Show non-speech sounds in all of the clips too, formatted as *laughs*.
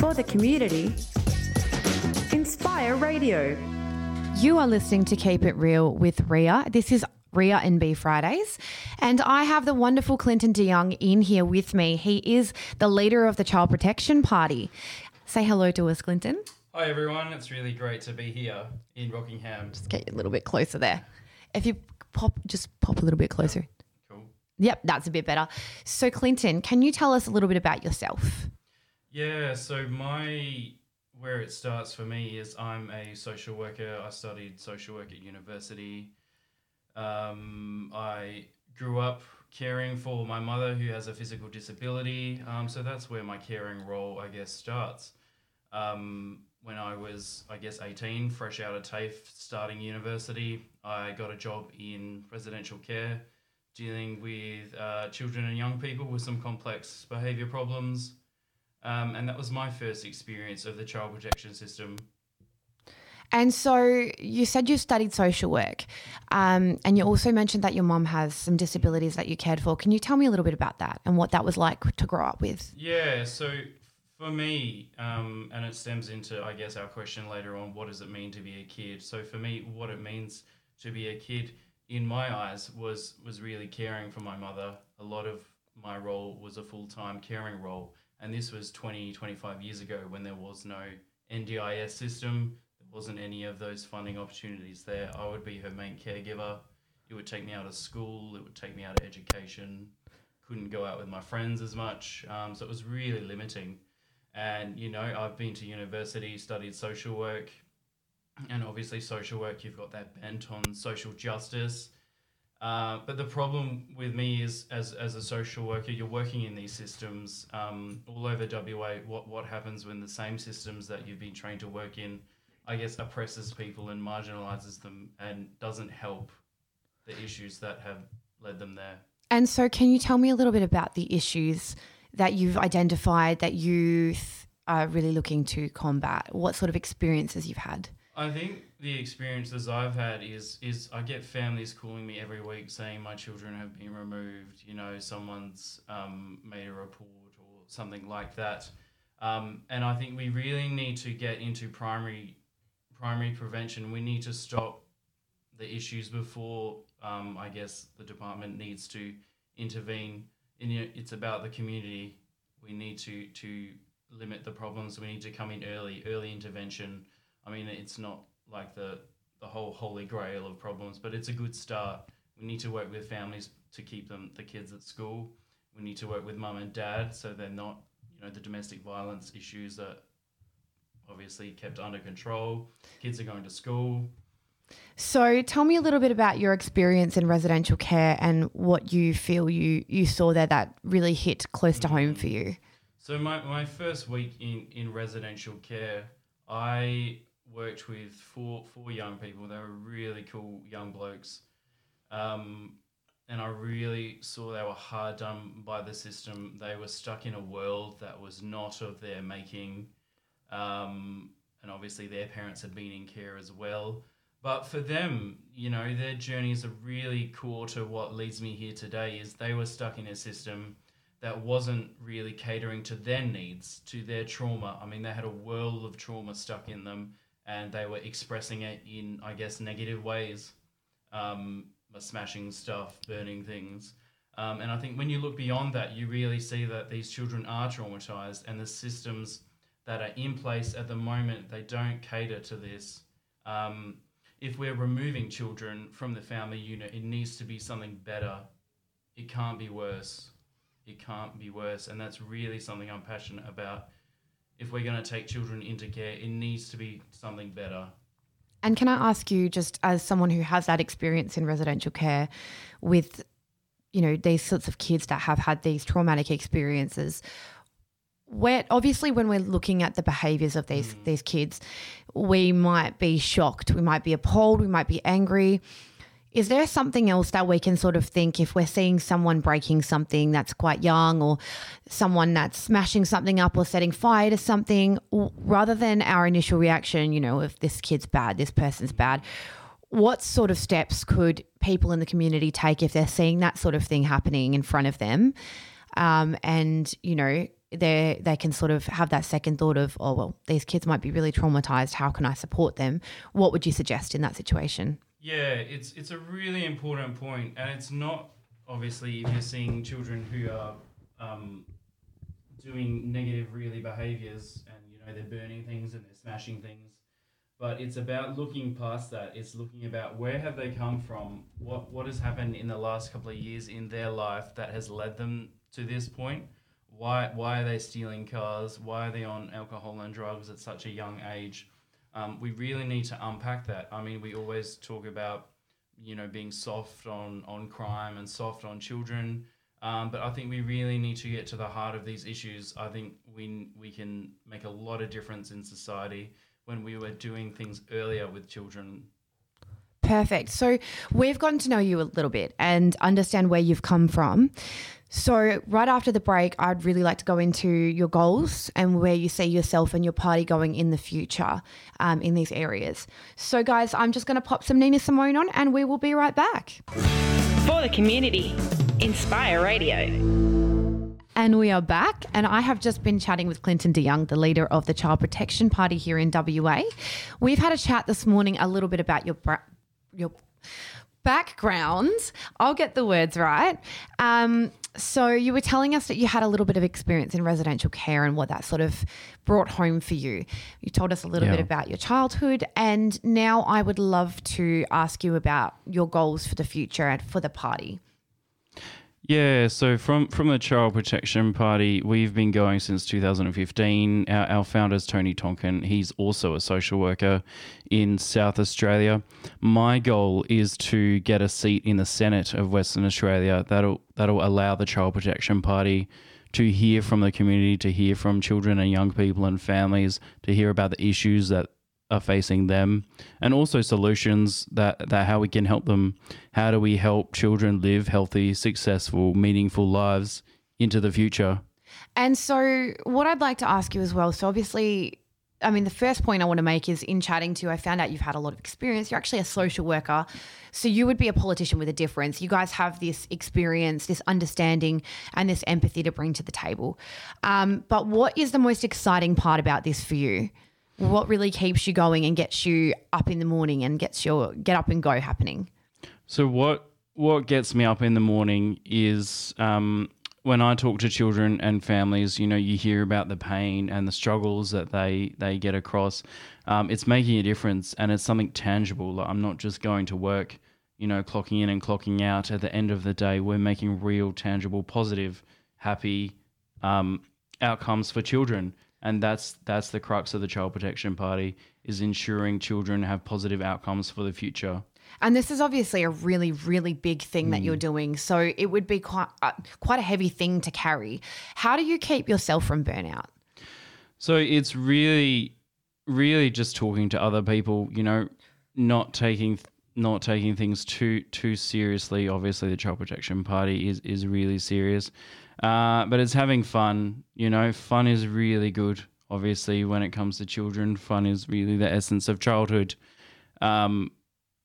for the community. Inspire Radio. You are listening to Keep It Real with Ria. This is Ria and B Fridays. And I have the wonderful Clinton DeYoung in here with me. He is the leader of the Child Protection Party. Say hello to us, Clinton. Hi everyone, it's really great to be here in Rockingham. Just get you a little bit closer there. If you pop, just pop a little bit closer. Cool. Yep, that's a bit better. So, Clinton, can you tell us a little bit about yourself? Yeah, so my where it starts for me is I'm a social worker. I studied social work at university. Um, I grew up caring for my mother who has a physical disability. Um, so that's where my caring role, I guess, starts. Um, when I was, I guess, 18, fresh out of TAFE, starting university, I got a job in residential care, dealing with uh, children and young people with some complex behaviour problems. Um, and that was my first experience of the child protection system. And so you said you studied social work, um, and you also mentioned that your mom has some disabilities that you cared for. Can you tell me a little bit about that and what that was like to grow up with? Yeah, so for me, um, and it stems into, I guess, our question later on what does it mean to be a kid? So for me, what it means to be a kid, in my eyes, was, was really caring for my mother. A lot of my role was a full time caring role. And this was 20, 25 years ago when there was no NDIS system there wasn't any of those funding opportunities there, I would be her main caregiver. It would take me out of school, it would take me out of education, couldn't go out with my friends as much. Um, so it was really limiting. And, you know, I've been to university, studied social work, and obviously, social work, you've got that bent on social justice. Uh, but the problem with me is, as, as a social worker, you're working in these systems um, all over WA. What, what happens when the same systems that you've been trained to work in I guess, oppresses people and marginalizes them and doesn't help the issues that have led them there. And so, can you tell me a little bit about the issues that you've identified that youth are really looking to combat? What sort of experiences you've had? I think the experiences I've had is is I get families calling me every week saying my children have been removed. You know, someone's um, made a report or something like that. Um, and I think we really need to get into primary primary prevention, we need to stop the issues before, um, I guess, the department needs to intervene. You know, it's about the community. We need to, to limit the problems. We need to come in early, early intervention. I mean, it's not like the, the whole holy grail of problems, but it's a good start. We need to work with families to keep them, the kids at school. We need to work with mum and dad so they're not, you know, the domestic violence issues that obviously kept under control. Kids are going to school. So, tell me a little bit about your experience in residential care and what you feel you, you saw there that really hit close to home for you. So, my, my first week in, in residential care, I worked with four, four young people. They were really cool young blokes. Um, and I really saw they were hard done by the system. They were stuck in a world that was not of their making. Um, and obviously their parents had been in care as well. But for them, you know, their journeys are really core to what leads me here today is they were stuck in a system that wasn't really catering to their needs, to their trauma. I mean, they had a world of trauma stuck in them and they were expressing it in, I guess, negative ways. Um, smashing stuff, burning things. Um, and I think when you look beyond that, you really see that these children are traumatized and the systems that are in place at the moment, they don't cater to this. Um, if we're removing children from the family unit, it needs to be something better. It can't be worse. It can't be worse. And that's really something I'm passionate about. If we're going to take children into care, it needs to be something better. And can I ask you, just as someone who has that experience in residential care with, you know, these sorts of kids that have had these traumatic experiences, where obviously when we're looking at the behaviors of these mm. these kids, we might be shocked, we might be appalled, we might be angry. Is there something else that we can sort of think if we're seeing someone breaking something that's quite young or someone that's smashing something up or setting fire to something, rather than our initial reaction, you know, if this kid's bad, this person's bad, what sort of steps could people in the community take if they're seeing that sort of thing happening in front of them? Um, and, you know, they they can sort of have that second thought of, oh well, these kids might be really traumatized. How can I support them? What would you suggest in that situation? Yeah, it's it's a really important point, and it's not obviously if you're seeing children who are um, doing negative, really behaviors, and you know they're burning things and they're smashing things, but it's about looking past that. It's looking about where have they come from, what what has happened in the last couple of years in their life that has led them to this point. Why why are they stealing cars? Why are they on alcohol and drugs at such a young age? Um, we really need to unpack that. I mean, we always talk about you know being soft on on crime and soft on children. Um, but I think we really need to get to the heart of these issues. I think we we can make a lot of difference in society when we were doing things earlier with children. Perfect. So we've gotten to know you a little bit and understand where you've come from. So, right after the break, I'd really like to go into your goals and where you see yourself and your party going in the future um, in these areas. So, guys, I'm just going to pop some Nina Simone on and we will be right back. For the community, Inspire Radio. And we are back, and I have just been chatting with Clinton DeYoung, the leader of the Child Protection Party here in WA. We've had a chat this morning a little bit about your your background. I'll get the words right. Um, so you were telling us that you had a little bit of experience in residential care and what that sort of brought home for you. You told us a little Yeah. bit about your childhood, and now I would love to ask you about your goals for the future and for the party. Yeah, so from from the Child Protection Party, we've been going since 2015. Our, our founder is Tony Tonkin. He's also a social worker in South Australia. My goal is to get a seat in the Senate of Western Australia. That'll that'll allow the Child Protection Party to hear from the community, to hear from children and young people and families, to hear about the issues that are facing them and also solutions that, that how we can help them how do we help children live healthy successful meaningful lives into the future And so, what I'd like to ask you as well so, obviously, I mean, the first point I want to make is in chatting to you, I found out you've had a lot of experience. You're actually a social worker. So, you would be a politician with a difference. You guys have this experience, this understanding, and this empathy to bring to the table. Um, but what is the most exciting part about this for you? What really keeps you going and gets you up in the morning and gets your get up and go happening? so what what gets me up in the morning is um, when I talk to children and families, you know, you hear about the pain and the struggles that they they get across. Um, it's making a difference, and it's something tangible. Like I'm not just going to work, you know, clocking in and clocking out. At the end of the day, we're making real, tangible, positive, happy um, outcomes for children, and that's that's the crux of the Child Protection Party is ensuring children have positive outcomes for the future. And this is obviously a really, really big thing that you're doing. So it would be quite uh, quite a heavy thing to carry. How do you keep yourself from burnout? So it's really, really just talking to other people. You know, not taking not taking things too too seriously. Obviously, the Child Protection Party is is really serious, uh, but it's having fun. You know, fun is really good. Obviously, when it comes to children, fun is really the essence of childhood. Um,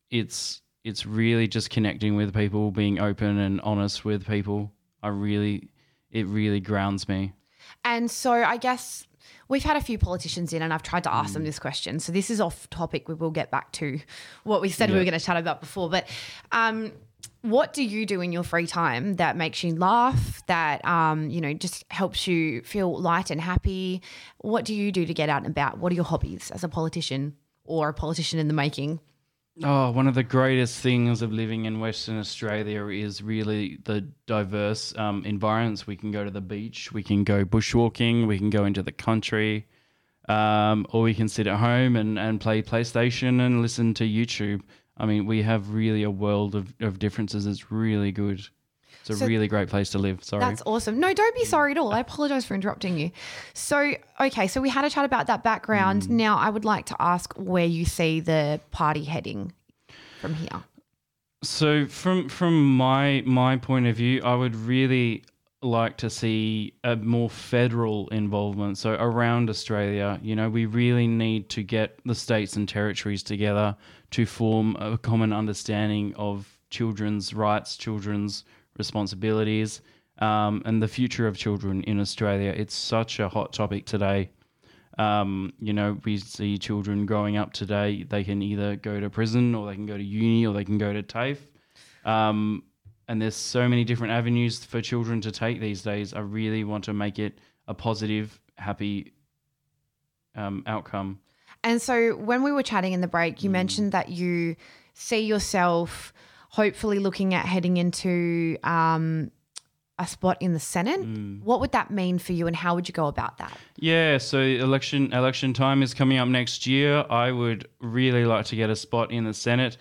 it's it's really just connecting with people, being open and honest with people. I really, it really grounds me. And so I guess we've had a few politicians in, and I've tried to ask them this question. So this is off topic. We will get back to what we said we were going to chat about before. But um, what do you do in your free time that makes you laugh? That um, you know just helps you feel light and happy? What do you do to get out and about? What are your hobbies as a politician or a politician in the making? Oh, one of the greatest things of living in Western Australia is really the diverse um, environments. We can go to the beach, we can go bushwalking, we can go into the country, um, or we can sit at home and, and play PlayStation and listen to YouTube. I mean, we have really a world of, of differences. It's really good. It's a So- really great place to live. Sorry. That's awesome. No, don't be sorry at all. I apologize for interrupting you. So, okay, so we had a chat about that background. Mm. Now, I would like to ask where you see the party heading from here. So from from my my point of view, I would really like to see a more federal involvement. So around Australia, you know, we really need to get the states and territories together to form a common understanding of children's rights, children's responsibilities, um, and the future of children in Australia. It's such a hot topic today. Um, you know, we see children growing up today. They can either go to prison, or they can go to uni, or they can go to TAFE. Um, and there's so many different avenues for children to take these days. I really want to make it a positive, happy um, outcome. And so when we were chatting in the break, you mentioned that you see yourself hopefully looking at heading into um, a spot in the Senate. What would that mean for you and how would you go about that? Yeah, so election election time is coming up next year. I would really like to get a spot in the Senate.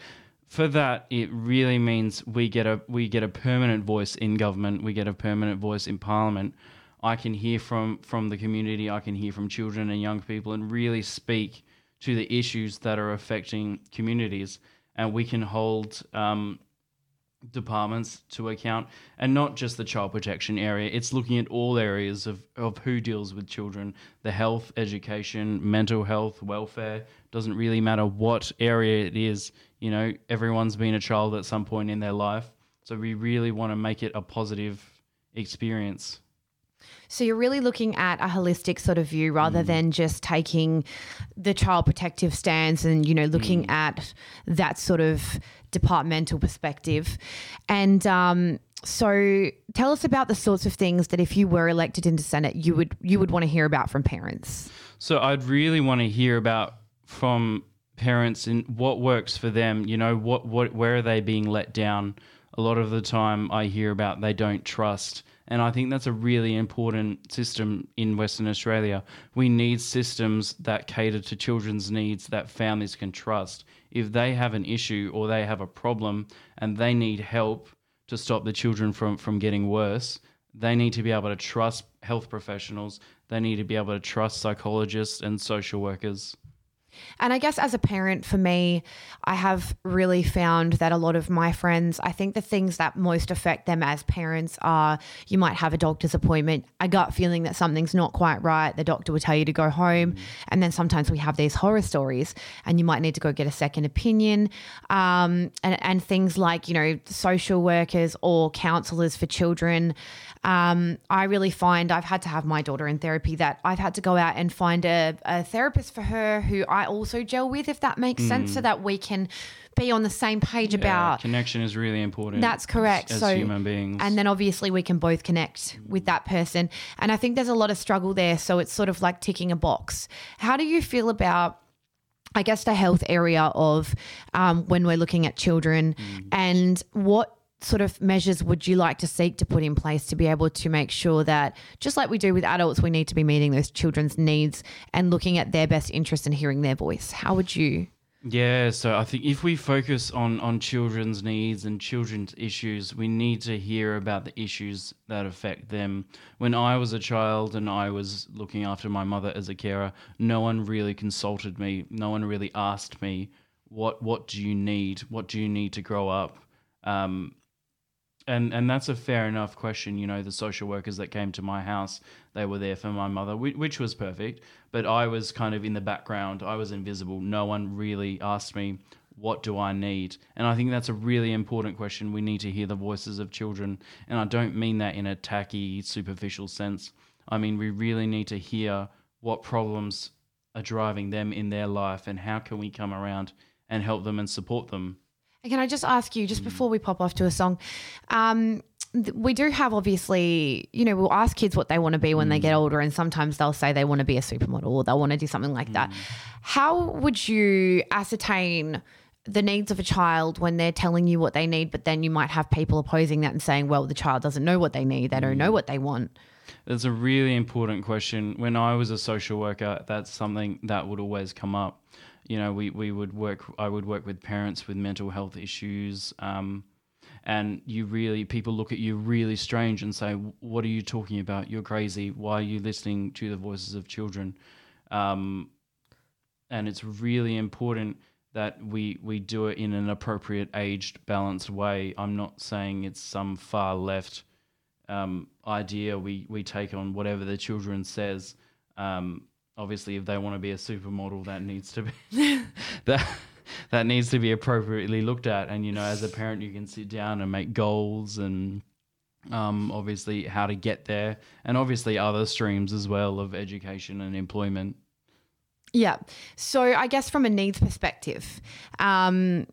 For that, it really means we get a we get a permanent voice in government. We get a permanent voice in Parliament. I can hear from from the community. I can hear from children and young people, and really speak to the issues that are affecting communities. And we can hold um, departments to account and not just the child protection area. It's looking at all areas of, of who deals with children. The health education mental health welfare doesn't really matter what area it is. You know everyone's been a child at some point in their life. So we really want to make it a positive experience So you're really looking at a holistic sort of view rather than just taking the child protective stance and you know looking at that sort of departmental perspective. And um, so tell us about the sorts of things that if you were elected into Senate, you would you would want to hear about from parents. So I'd really want to hear about from parents and what works for them. You know, what what where are they being let down? A lot of the time, I hear about they don't trust, and I think that's a really important system in Western Australia. We need systems that cater to children's needs that families can trust. If they have an issue or they have a problem and they need help to stop the children from from getting worse, they need to be able to trust health professionals. They need to be able to trust psychologists and social workers. And I guess as a parent, for me, I have really found that a lot of my friends, I think the things that most affect them as parents are you might have a doctor's appointment, a gut feeling that something's not quite right. The doctor will tell you to go home. And then sometimes we have these horror stories, and you might need to go get a second opinion. Um, and, and things like, you know, social workers or counselors for children. Um, I really find I've had to have my daughter in therapy that I've had to go out and find a, a therapist for her who I also gel with, if that makes sense, so that we can be on the same page Yeah, about. connection is really important. That's correct. As, as so, human beings, and then obviously we can both connect with that person. And I think there's a lot of struggle there. So it's sort of like ticking a box. How do you feel about? I guess the health area of um, when we're looking at children, and what sort of measures would you like to seek to put in place to be able to make sure that, just like we do with adults, we need to be meeting those children's needs and looking at their best interest and hearing their voice? How would you? Yeah, so I think if we focus on on children's needs and children's issues, we need to hear about the issues that affect them. When I was a child and I was looking after my mother as a carer, no one really consulted me. No one really asked me, "What what do you need? What do you need to grow up?" Um, and and that's a fair enough question. You know, the social workers that came to my house, they were there for my mother, which, which was perfect. But I was kind of in the background. I was invisible. No one really asked me, "What do I need?" And I think that's a really important question. We need to hear the voices of children, and I don't mean that in a tacky, superficial sense. I mean we really need to hear what problems are driving them in their life, and how can we come around and help them and support them. Can I just ask you, just Mm. before we pop off to a song, um, th- we do have obviously, you know, we'll ask kids what they want to be when they Mm. get older, and sometimes they'll say they want to be a supermodel or they'll want to do something like that. Mm. How would you ascertain? The needs of a child when they're telling you what they need, but then you might have people opposing that and saying, well, the child doesn't know what they need. They don't know Mm. what they want. That's a really important question. When I was a social worker, that's something that would always come up. You know, we, we would work, I would work with parents with mental health issues. Um, and you really, people look at you really strange and say, What are you talking about? You're crazy. Why are you listening to the voices of children? Um, and it's really important that we we do it in an appropriate aged balanced way i'm not saying it's some far left um, idea we we take on whatever the children says um, obviously if they want to be a supermodel that needs to be *laughs* *laughs* that that needs to be appropriately looked at and you know as a parent you can sit down and make goals and um, obviously how to get there, and obviously other streams as well of education and employment. Yeah. So I guess from a needs perspective, um,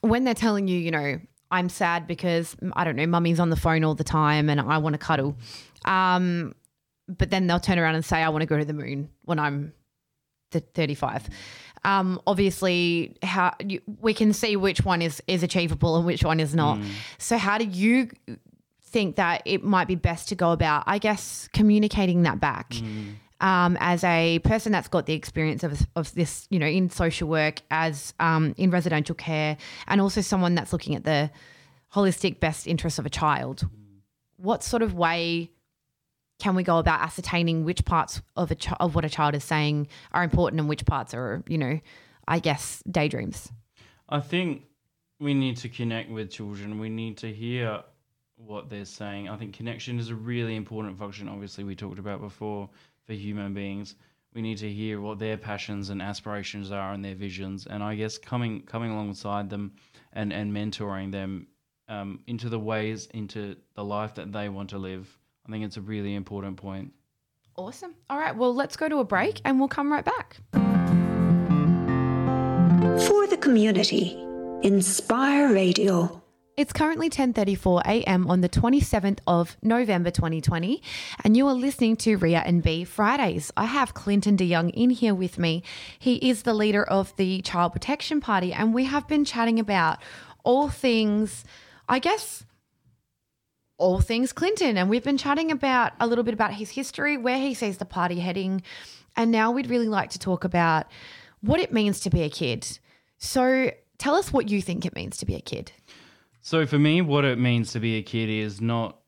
when they're telling you, you know, I'm sad because I don't know, mummy's on the phone all the time and I want to cuddle. Um, but then they'll turn around and say, I want to go to the moon when I'm th- 35. Um, obviously, how you, we can see which one is is achievable and which one is not. So, how do you think that it might be best to go about? I guess communicating that back um, as a person that's got the experience of, of this, you know, in social work, as um, in residential care, and also someone that's looking at the holistic best interest of a child. What sort of way can we go about ascertaining which parts of a ch- of what a child is saying are important and which parts are, you know, I guess daydreams? I think we need to connect with children. We need to hear what they're saying. I think connection is a really important function. Obviously, we talked about before for human beings. We need to hear what their passions and aspirations are and their visions. And I guess coming coming alongside them and and mentoring them um, into the ways into the life that they want to live. I think it's a really important point. Awesome. All right. Well, let's go to a break and we'll come right back. For the community, Inspire Radio. It's currently 10:34 a.m. on the 27th of November 2020, and you are listening to Ria and B Fridays. I have Clinton DeYoung in here with me. He is the leader of the Child Protection Party, and we have been chatting about all things, I guess, all things Clinton, and we've been chatting about a little bit about his history, where he sees the party heading, and now we'd really like to talk about what it means to be a kid. So, tell us what you think it means to be a kid. So for me, what it means to be a kid is not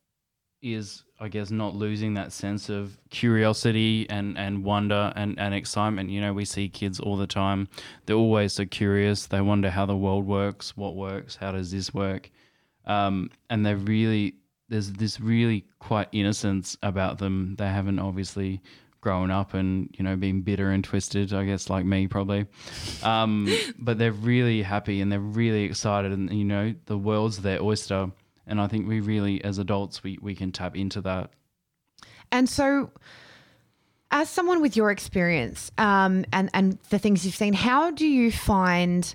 is I guess not losing that sense of curiosity and and wonder and and excitement. You know, we see kids all the time. They're always so curious. They wonder how the world works, what works, how does this work, um, and they're really there's this really quite innocence about them. They haven't obviously grown up and you know been bitter and twisted i guess like me probably um, *laughs* but they're really happy and they're really excited and you know the world's their oyster and i think we really as adults we, we can tap into that And so, as someone with your experience um, and and the things you've seen, how do you find?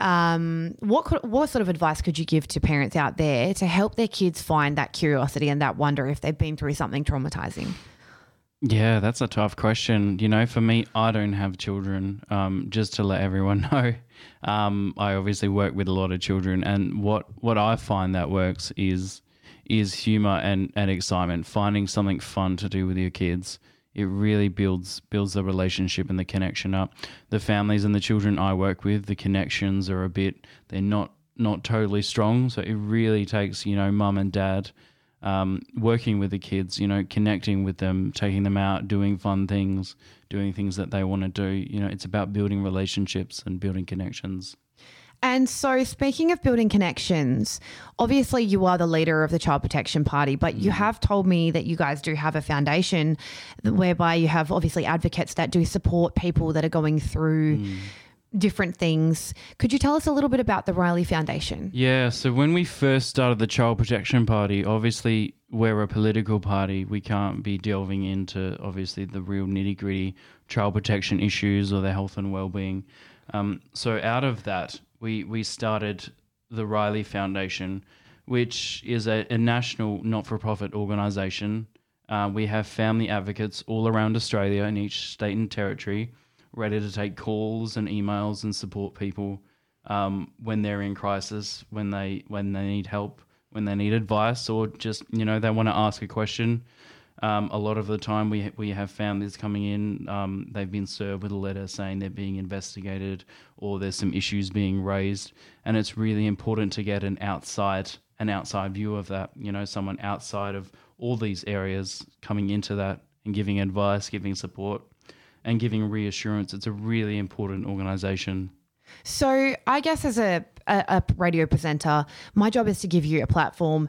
Um, what could, what sort of advice could you give to parents out there to help their kids find that curiosity and that wonder if they've been through something traumatizing? yeah that's a tough question. You know for me i don't have children um, just to let everyone *laughs* know. Um, i obviously work with a lot of children and what what i find that works is is humor and, and excitement finding something fun to do with your kids it really builds builds the relationship and the connection up the families and the children i work with the connections are a bit they're not not totally strong so it really takes you know mum and dad um, working with the kids, you know, connecting with them, taking them out, doing fun things, doing things that they want to do. You know, it's about building relationships and building connections. And so, speaking of building connections, obviously you are the leader of the Child Protection Party, but you have told me that you guys do have a foundation whereby you have obviously advocates that do support people that are going through different things. Could you tell us a little bit about the Riley Foundation? Yeah, so when we first started the Child Protection Party, obviously we're a political party. We can't be delving into obviously the real nitty gritty child protection issues or their health and well being. Um, so out of that, we we started the Riley Foundation, which is a, a national not for profit organisation. Uh, we have family advocates all around Australia in each state and territory, ready to take calls and emails and support people um, when they're in crisis, when they when they need help, when they need advice, or just you know they want to ask a question. Um, a lot of the time, we we have families coming in. Um, they've been served with a letter saying they're being investigated, or there's some issues being raised, and it's really important to get an outside an outside view of that. You know, someone outside of all these areas coming into that and giving advice, giving support, and giving reassurance. It's a really important organisation. So, I guess as a, a, a radio presenter, my job is to give you a platform.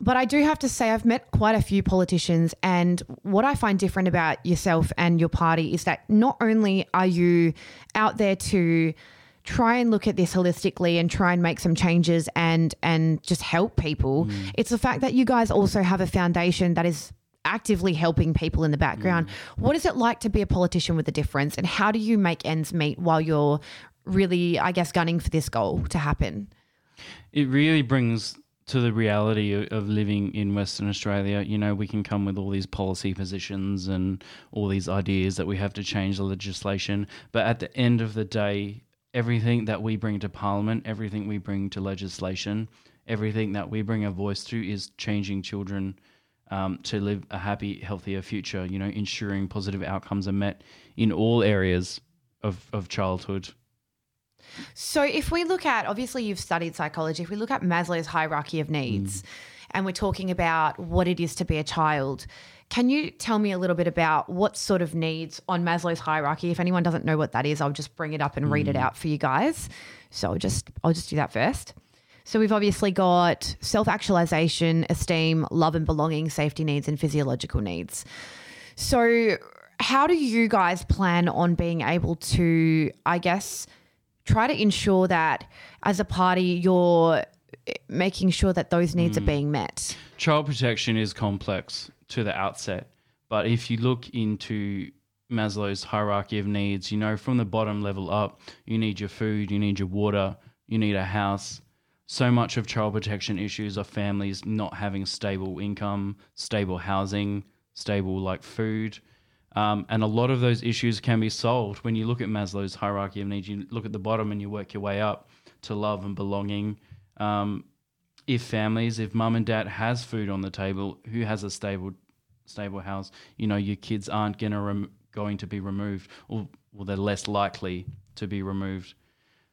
But I do have to say, I've met quite a few politicians, and what I find different about yourself and your party is that not only are you out there to try and look at this holistically and try and make some changes and and just help people. Mm. It's the fact that you guys also have a foundation that is actively helping people in the background. Mm. What is it like to be a politician with a difference and how do you make ends meet while you're really I guess gunning for this goal to happen? it really brings to the reality of, living in Western Australia. You know, we can come with all these policy positions and all these ideas that we have to change the legislation, but at the end of the day, everything that we bring to Parliament, everything we bring to legislation, everything that we bring a voice to is changing children. Um, to live a happy, healthier future, you know, ensuring positive outcomes are met in all areas of, of childhood. So, if we look at, obviously, you've studied psychology, if we look at Maslow's hierarchy of needs mm. and we're talking about what it is to be a child, can you tell me a little bit about what sort of needs on Maslow's hierarchy? If anyone doesn't know what that is, I'll just bring it up and read it mm. out for you guys. So, I'll just, I'll just do that first. So, we've obviously got self actualization, esteem, love and belonging, safety needs, and physiological needs. So, how do you guys plan on being able to, I guess, try to ensure that as a party you're making sure that those needs are mm. being met? child protection is complex to the outset, but if you look into Maslow's hierarchy of needs, you know, from the bottom level up, you need your food, you need your water, you need a house. So much of child protection issues are families not having stable income, stable housing, stable like food. Um, and a lot of those issues can be solved when you look at Maslow's hierarchy of needs. You look at the bottom and you work your way up to love and belonging. Um, if families, if mum and dad has food on the table, who has a stable, stable house, you know, your kids aren't gonna rem- going to be removed, or well, they're less likely to be removed.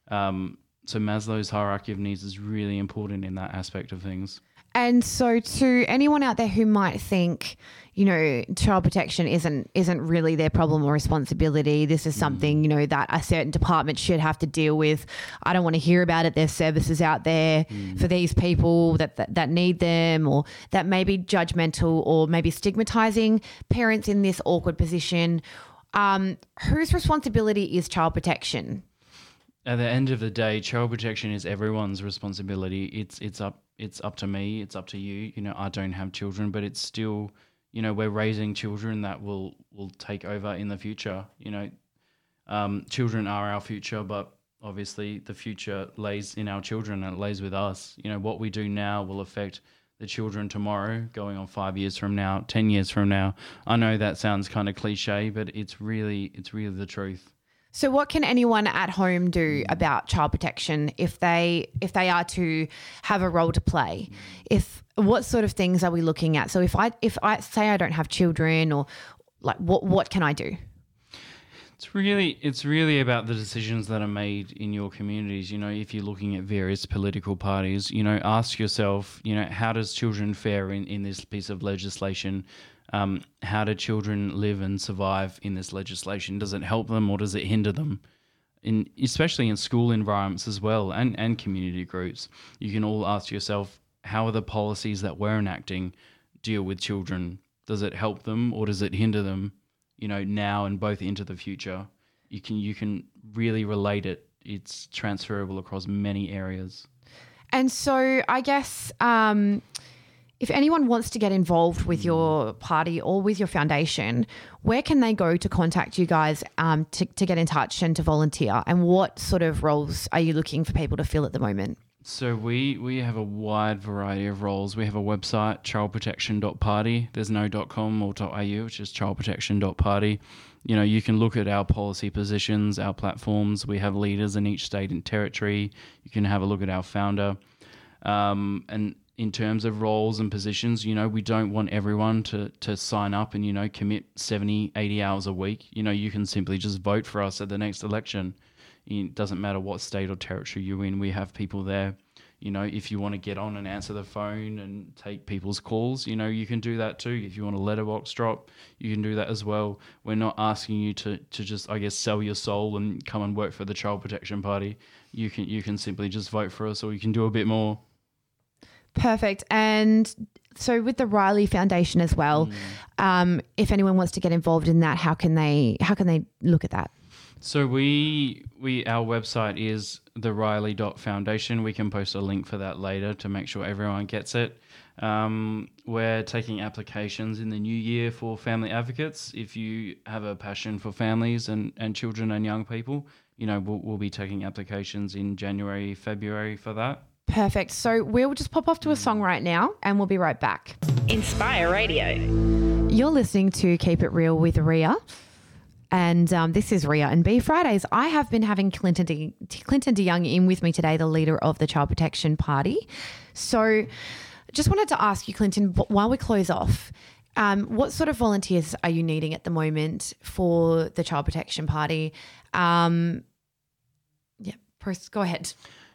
Um, so Maslow's hierarchy of needs is really important in that aspect of things. And so to anyone out there who might think, you know, child protection isn't isn't really their problem or responsibility. This is something, you know, that a certain department should have to deal with. I don't want to hear about it. There's services out there for these people that, that that need them or that may be judgmental or maybe stigmatizing parents in this awkward position. Um, whose responsibility is child protection? At the end of the day, child protection is everyone's responsibility. It's it's up it's up to me. It's up to you. You know, I don't have children, but it's still, you know, we're raising children that will will take over in the future. You know, um, children are our future, but obviously the future lays in our children and it lays with us. You know, what we do now will affect the children tomorrow, going on five years from now, ten years from now. I know that sounds kind of cliche, but it's really it's really the truth. So what can anyone at home do about child protection if they if they are to have a role to play? If what sort of things are we looking at? So if I if I say I don't have children or like what what can I do? It's really it's really about the decisions that are made in your communities. You know, if you're looking at various political parties, you know, ask yourself, you know, how does children fare in, in this piece of legislation? Um, how do children live and survive in this legislation? Does it help them or does it hinder them? In especially in school environments as well and, and community groups. You can all ask yourself, how are the policies that we're enacting deal with children? Does it help them or does it hinder them? you know now and both into the future you can you can really relate it it's transferable across many areas And so I guess um, if anyone wants to get involved with your party or with your foundation, where can they go to contact you guys um, to, to get in touch and to volunteer? And what sort of roles are you looking for people to fill at the moment? so we we have a wide variety of roles. We have a website childprotection.party there's no .com or .au which is childprotection.party you know you can look at our policy positions our platforms. We have leaders in each state and territory. You can have a look at our founder. Um, and in terms of roles and positions you know we don't want everyone to to sign up and you know commit 70 80 hours a week. You know you can simply just vote for us at the next election. It doesn't matter what state or territory you're in. We have people there. You know if you want to get on and answer the phone and take people's calls you know you can do that too. If you want a letterbox drop you can do that as well. We're not asking you to to just i guess sell your soul and come and work for the child protection party. You can you can simply just vote for us or you can do a bit more Perfect. And so with the Riley Foundation as well, um, if anyone wants to get involved in that, how can they how can they look at that? So we we our website is the Riley Foundation. We can post a link for that later to make sure everyone gets it. Um, we're taking applications in the new year for family advocates. If you have a passion for families and, and children and young people, you know, we'll, we'll be taking applications in January, February for that. Perfect. So we'll just pop off to a song right now, and we'll be right back. Inspire Radio. You're listening to Keep It Real with Ria. And um, this is Ria and B Fridays. I have been having Clinton De, Clinton DeYoung in with me today, the leader of the Child Protection Party. So, just wanted to ask you, Clinton, while we close off, um, what sort of volunteers are you needing at the moment for the Child Protection Party? Um, yeah, go ahead.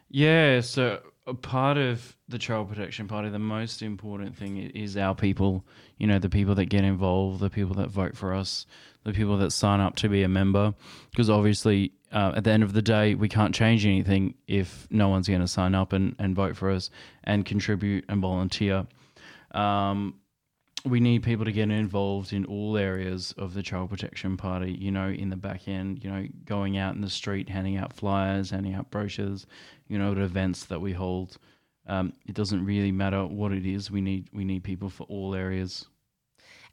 Yeah, so a part of the Child Protection Party, the most important thing is our people. You know, the people that get involved, the people that vote for us, the people that sign up to be a member. Because obviously, uh, at the end of the day, we can't change anything if no one's going to sign up and, and vote for us and contribute and volunteer. Um, we need people to get involved in all areas of the child protection party you know in the back end you know going out in the street handing out flyers handing out brochures you know at events that we hold um, it doesn't really matter what it is we need we need people for all areas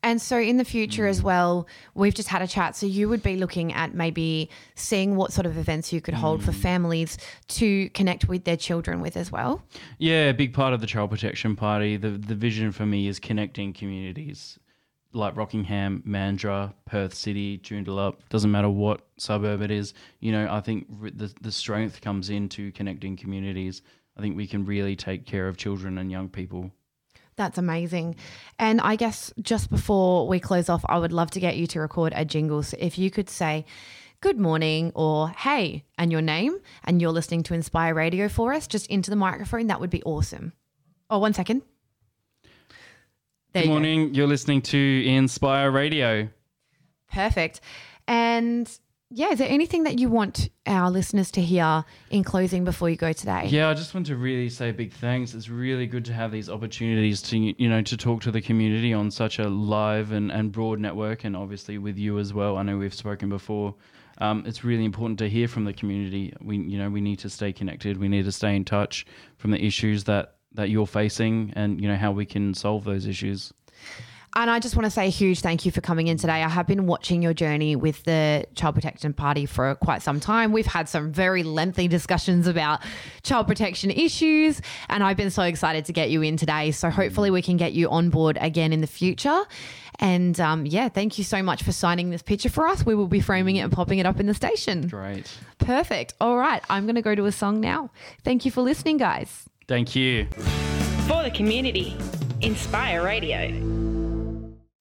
And so in the future as well, we've just had a chat. So you would be looking at maybe seeing what sort of events you could hold for families to connect with their children with as well. Yeah, a big part of the Child Protection Party. The the vision for me is connecting communities like Rockingham, Mandurah, Perth City, Joondalup. Doesn't matter what suburb it is. You know, I think the the strength comes into connecting communities. I think we can really take care of children and young people. That's amazing. And I guess just before we close off, I would love to get you to record a jingle. So if you could say, Good morning, or Hey, and your name, and you're listening to Inspire Radio for us, just into the microphone, that would be awesome. Oh, one second. There Good you go. morning. You're listening to Inspire Radio. Perfect. And yeah, is there anything that you want our listeners to hear in closing before you go today? Yeah, I just want to really say big thanks. It's really good to have these opportunities to you know to talk to the community on such a live and, and broad network, and obviously with you as well. I know we've spoken before. Um, it's really important to hear from the community. We you know we need to stay connected. We need to stay in touch from the issues that that you're facing, and you know how we can solve those issues. And I just want to say a huge thank you for coming in today. I have been watching your journey with the Child Protection Party for quite some time. We've had some very lengthy discussions about child protection issues, and I've been so excited to get you in today. So hopefully, we can get you on board again in the future. And um, yeah, thank you so much for signing this picture for us. We will be framing it and popping it up in the station. Great. Perfect. All right, I'm going to go to a song now. Thank you for listening, guys. Thank you. For the community. Inspire Radio.